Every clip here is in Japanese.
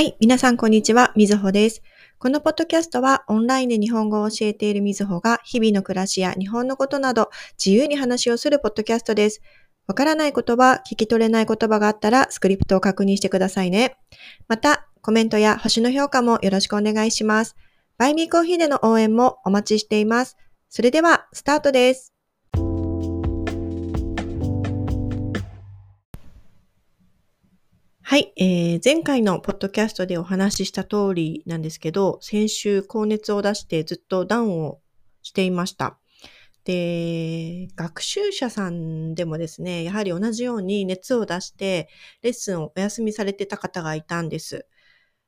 はい。皆さん、こんにちは。みずほです。このポッドキャストは、オンラインで日本語を教えているみずほが、日々の暮らしや日本のことなど、自由に話をするポッドキャストです。わからない言葉、聞き取れない言葉があったら、スクリプトを確認してくださいね。また、コメントや星の評価もよろしくお願いします。バイミーコーヒーでの応援もお待ちしています。それでは、スタートです。い、えー、前回のポッドキャストでお話しした通りなんですけど、先週高熱を出してずっとダウンをしていました。で、学習者さんでもですね、やはり同じように熱を出してレッスンをお休みされてた方がいたんです。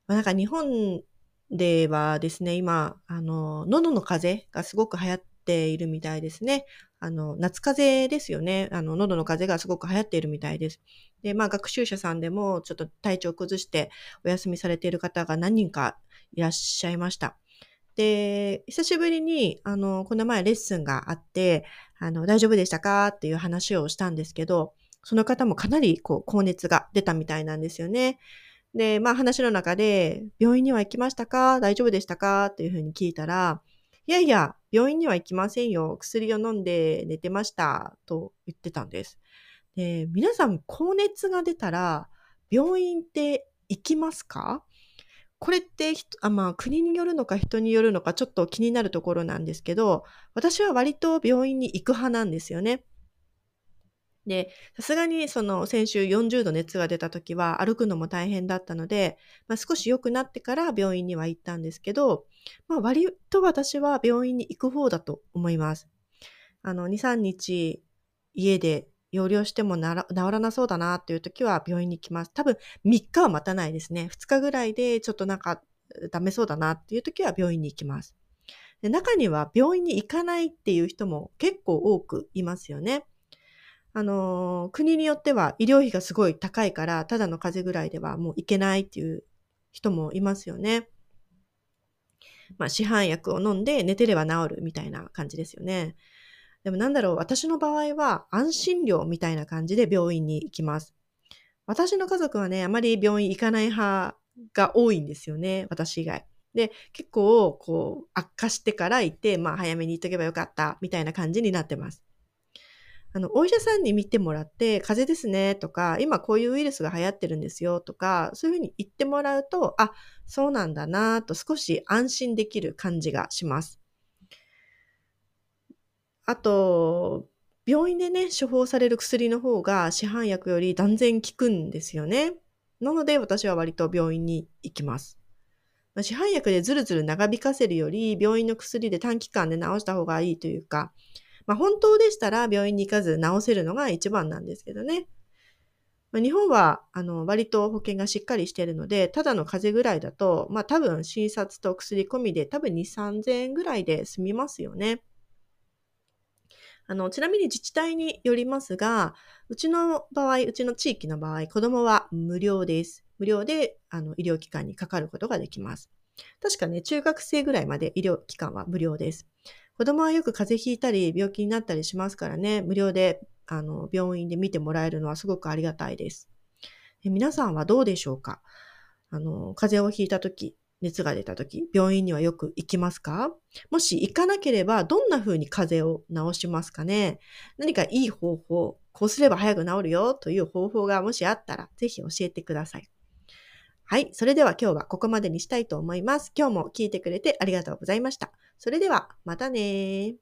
まあ、なんか日本ではですね、今、あの、喉の風邪がすごく流行っているみたいですね。あの、夏風邪ですよね。あの、喉の風邪がすごく流行っているみたいです。で、まあ、学習者さんでもちょっと体調を崩してお休みされている方が何人かいらっしゃいました。で、久しぶりに、あの、この前レッスンがあって、あの、大丈夫でしたかっていう話をしたんですけど、その方もかなり、こう、高熱が出たみたいなんですよね。で、まあ話の中で、病院には行きましたか？大丈夫でしたか？っていうふうに聞いたら、いやいや、病院には行きませんよ。薬を飲んで寝てました。と言ってたんです。で、皆さん、高熱が出たら、病院って行きますか？これってあ、まあ、国によるのか人によるのかちょっと気になるところなんですけど、私は割と病院に行く派なんですよね。で、さすがにその先週40度熱が出た時は歩くのも大変だったので、まあ、少し良くなってから病院には行ったんですけど、まあ、割と私は病院に行く方だと思います。あの、2、3日家で容量しても治らなそうだなっていう時は病院に行きます。多分3日は待たないですね。2日ぐらいでちょっとなんかダメそうだなっていう時は病院に行きます。で中には病院に行かないっていう人も結構多くいますよね。あの、国によっては医療費がすごい高いから、ただの風邪ぐらいではもう行けないっていう人もいますよね。まあ、市販薬を飲んで寝てれば治るみたいな感じですよね。でもなんだろう、私の場合は安心料みたいな感じで病院に行きます。私の家族はね、あまり病院行かない派が多いんですよね、私以外。で、結構、こう、悪化してから行って、まあ、早めに行っとけばよかった、みたいな感じになってます。あの、お医者さんに見てもらって、風邪ですね、とか、今こういうウイルスが流行ってるんですよ、とか、そういうふうに言ってもらうと、あ、そうなんだな、と少し安心できる感じがします。あと、病院でね、処方される薬の方が市販薬より断然効くんですよね。なので私は割と病院に行きます。市販薬でずるずる長引かせるより、病院の薬で短期間で治した方がいいというか、まあ、本当でしたら病院に行かず治せるのが一番なんですけどね。ま、日本はあの割と保険がしっかりしているので、ただの風邪ぐらいだと、まあ多分診察と薬込みで多分2、3000円ぐらいで済みますよね。あの、ちなみに自治体によりますが、うちの場合、うちの地域の場合、子供は無料です。無料であの医療機関にかかることができます。確かね、中学生ぐらいまで医療機関は無料です。子供はよく風邪ひいたり病気になったりしますからね、無料であの病院で見てもらえるのはすごくありがたいです。皆さんはどうでしょうか？あの、風邪をひいたとき、熱が出た時、病院にはよく行きますか？もし行かなければ、どんな風に風邪を治しますかね？何かいい方法、こうすれば早く治るよという方法がもしあったら、ぜひ教えてください。はい。それでは今日はここまでにしたいと思います。今日も聞いてくれてありがとうございました。それでは、またね